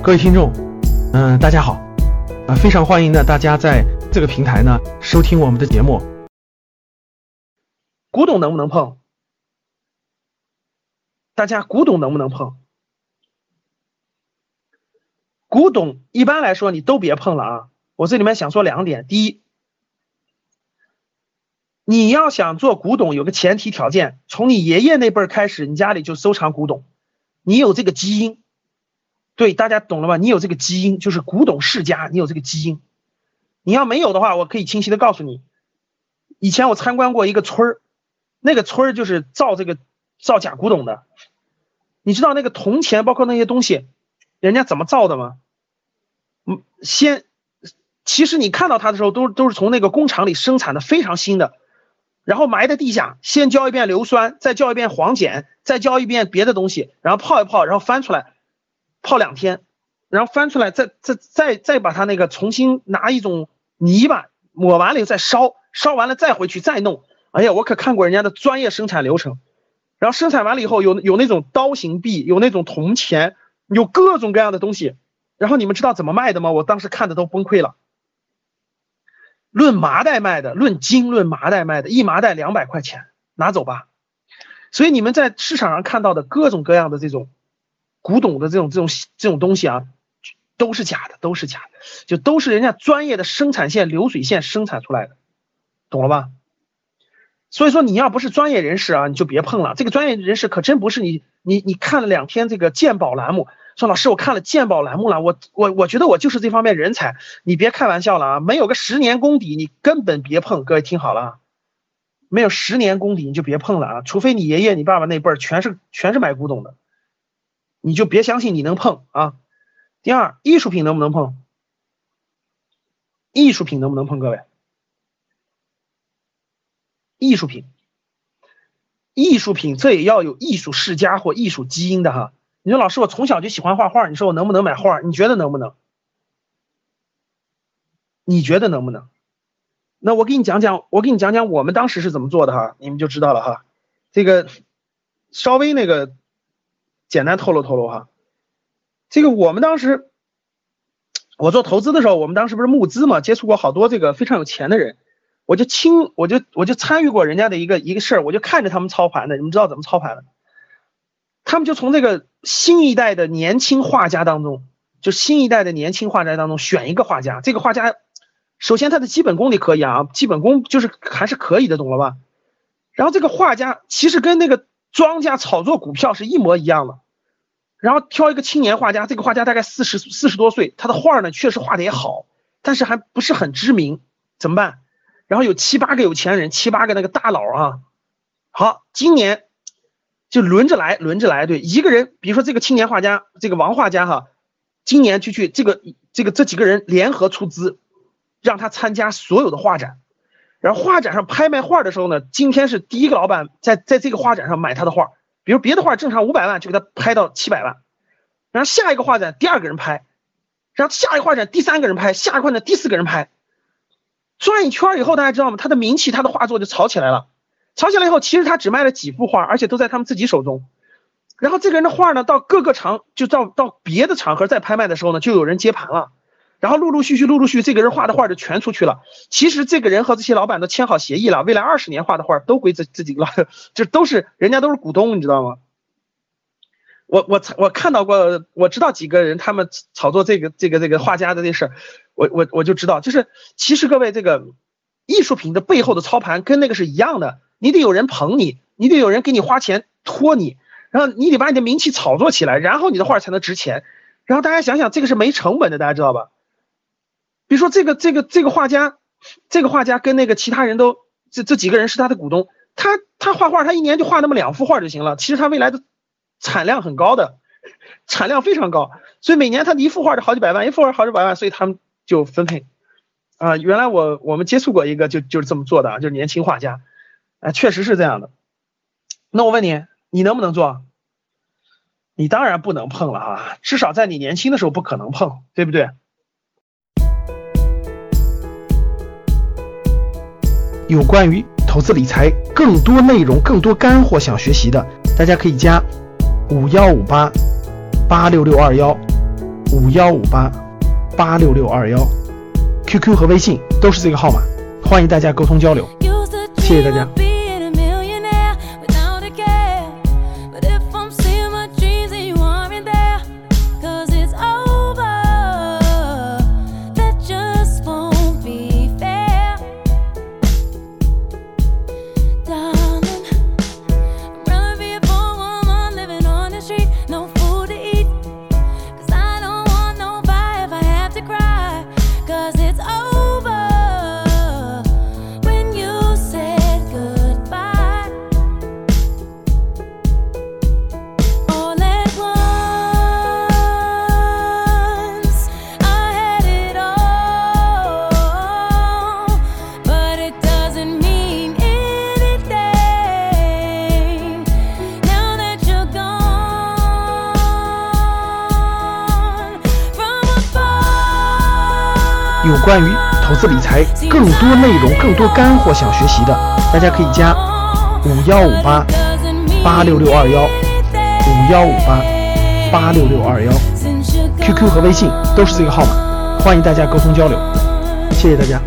各位听众，嗯、大家好，啊、非常欢迎呢大家在这个平台呢收听我们的节目。古董能不能碰？大家古董能不能碰？古董一般来说你都别碰了啊！我这里面想说两点，第一，你要想做古董，有个前提条件，从你爷爷那辈儿开始，你家里就收藏古董，你有这个基因。对，大家懂了吧？你有这个基因，就是古董世家，你有这个基因。你要没有的话，我可以清晰的告诉你，以前我参观过一个村儿，那个村儿就是造这个造假古董的。你知道那个铜钱，包括那些东西，人家怎么造的吗？嗯，先，其实你看到它的时候，都都是从那个工厂里生产的非常新的，然后埋在地下，先浇一遍硫酸，再浇一遍黄碱，再浇一遍别的东西，然后泡一泡，然后翻出来，泡两天，然后翻出来，再再再再把它那个重新拿一种泥巴抹完了以后再烧，烧完了再回去再弄。哎呀，我可看过人家的专业生产流程。然后生产完了以后，有有那种刀形币，有那种铜钱，有各种各样的东西。然后你们知道怎么卖的吗？我当时看的都崩溃了。论麻袋卖的，论斤论麻袋卖的，一麻袋两百块钱，拿走吧。所以你们在市场上看到的各种各样的这种古董的这种这种这种东西啊，都是假的，都是假的，就都是人家专业的生产线流水线生产出来的，懂了吧？所以说你要不是专业人士啊，你就别碰了。这个专业人士可真不是你，你你看了两天这个鉴宝栏目，说老师我看了鉴宝栏目了，我我我觉得我就是这方面人才，你别开玩笑了啊！没有个十年功底，你根本别碰。各位听好了啊，没有十年功底你就别碰了啊，除非你爷爷你爸爸那辈儿全是全是买古董的，你就别相信你能碰啊。第二，艺术品能不能碰？艺术品能不能碰？各位？艺术品，艺术品这也要有艺术世家或艺术基因的哈。你说老师，我从小就喜欢画画，你说我能不能买画？你觉得能不能？你觉得能不能？那我给你讲讲，我给你讲讲我们当时是怎么做的哈，你们就知道了哈。这个稍微那个简单透露透露哈。这个我们当时我做投资的时候，我们当时不是募资嘛，接触过好多这个非常有钱的人。我就亲，我就我就参与过人家的一个一个事儿，我就看着他们操盘的。你们知道怎么操盘的？他们就从这个新一代的年轻画家当中，就新一代的年轻画家当中选一个画家。这个画家，首先他的基本功你可以啊，基本功就是还是可以的，懂了吧？然后这个画家其实跟那个庄家炒作股票是一模一样的。然后挑一个青年画家，这个画家大概四十四十多岁，他的画呢确实画的也好，但是还不是很知名，怎么办？然后有七八个有钱人，七八个那个大佬啊，好，今年就轮着来，轮着来，对，一个人，比如说这个青年画家，这个王画家哈，今年就去这个这个这几个人联合出资，让他参加所有的画展，然后画展上拍卖画的时候呢，今天是第一个老板在在这个画展上买他的画，比如别的画正常五百万就给他拍到七百万，然后下一个画展第二个人拍，然后下一个画展第三个人拍，下一个画展第四个人拍。转一圈以后，大家知道吗？他的名气，他的画作就炒起来了。炒起来以后，其实他只卖了几幅画，而且都在他们自己手中。然后这个人的画呢，到各个场，就到到别的场合再拍卖的时候呢，就有人接盘了。然后陆陆续续、陆陆续续，这个人画的画就全出去了。其实这个人和这些老板都签好协议了，未来二十年画的画都归自自己了，这都是人家都是股东，你知道吗？我我我看到过，我知道几个人他们炒作这个这个这个画家的这事儿，我我我就知道，就是其实各位这个艺术品的背后的操盘跟那个是一样的，你得有人捧你，你得有人给你花钱托你，然后你得把你的名气炒作起来，然后你的画才能值钱。然后大家想想，这个是没成本的，大家知道吧？说这个这个这个画家，这个画家跟那个其他人都这这几个人是他的股东，他他画画他一年就画那么两幅画就行了，其实他未来的。产量很高的，产量非常高，所以每年他一幅画就好几百万，一幅画好几百万，所以他们就分配。啊，原来我我们接触过一个就就是这么做的，就是年轻画家，啊，确实是这样的。那我问你，你能不能做？你当然不能碰了啊，至少在你年轻的时候不可能碰，对不对？有关于投资理财更多内容、更多干货想学习的，大家可以加。五幺五八八六六二幺，五幺五八八六六二幺，QQ 和微信都是这个号码，欢迎大家沟通交流。谢谢大家。有关于投资理财更多内容、更多干货想学习的，大家可以加五幺五八八六六二幺五幺五八八六六二幺，QQ 和微信都是这个号码，欢迎大家沟通交流，谢谢大家。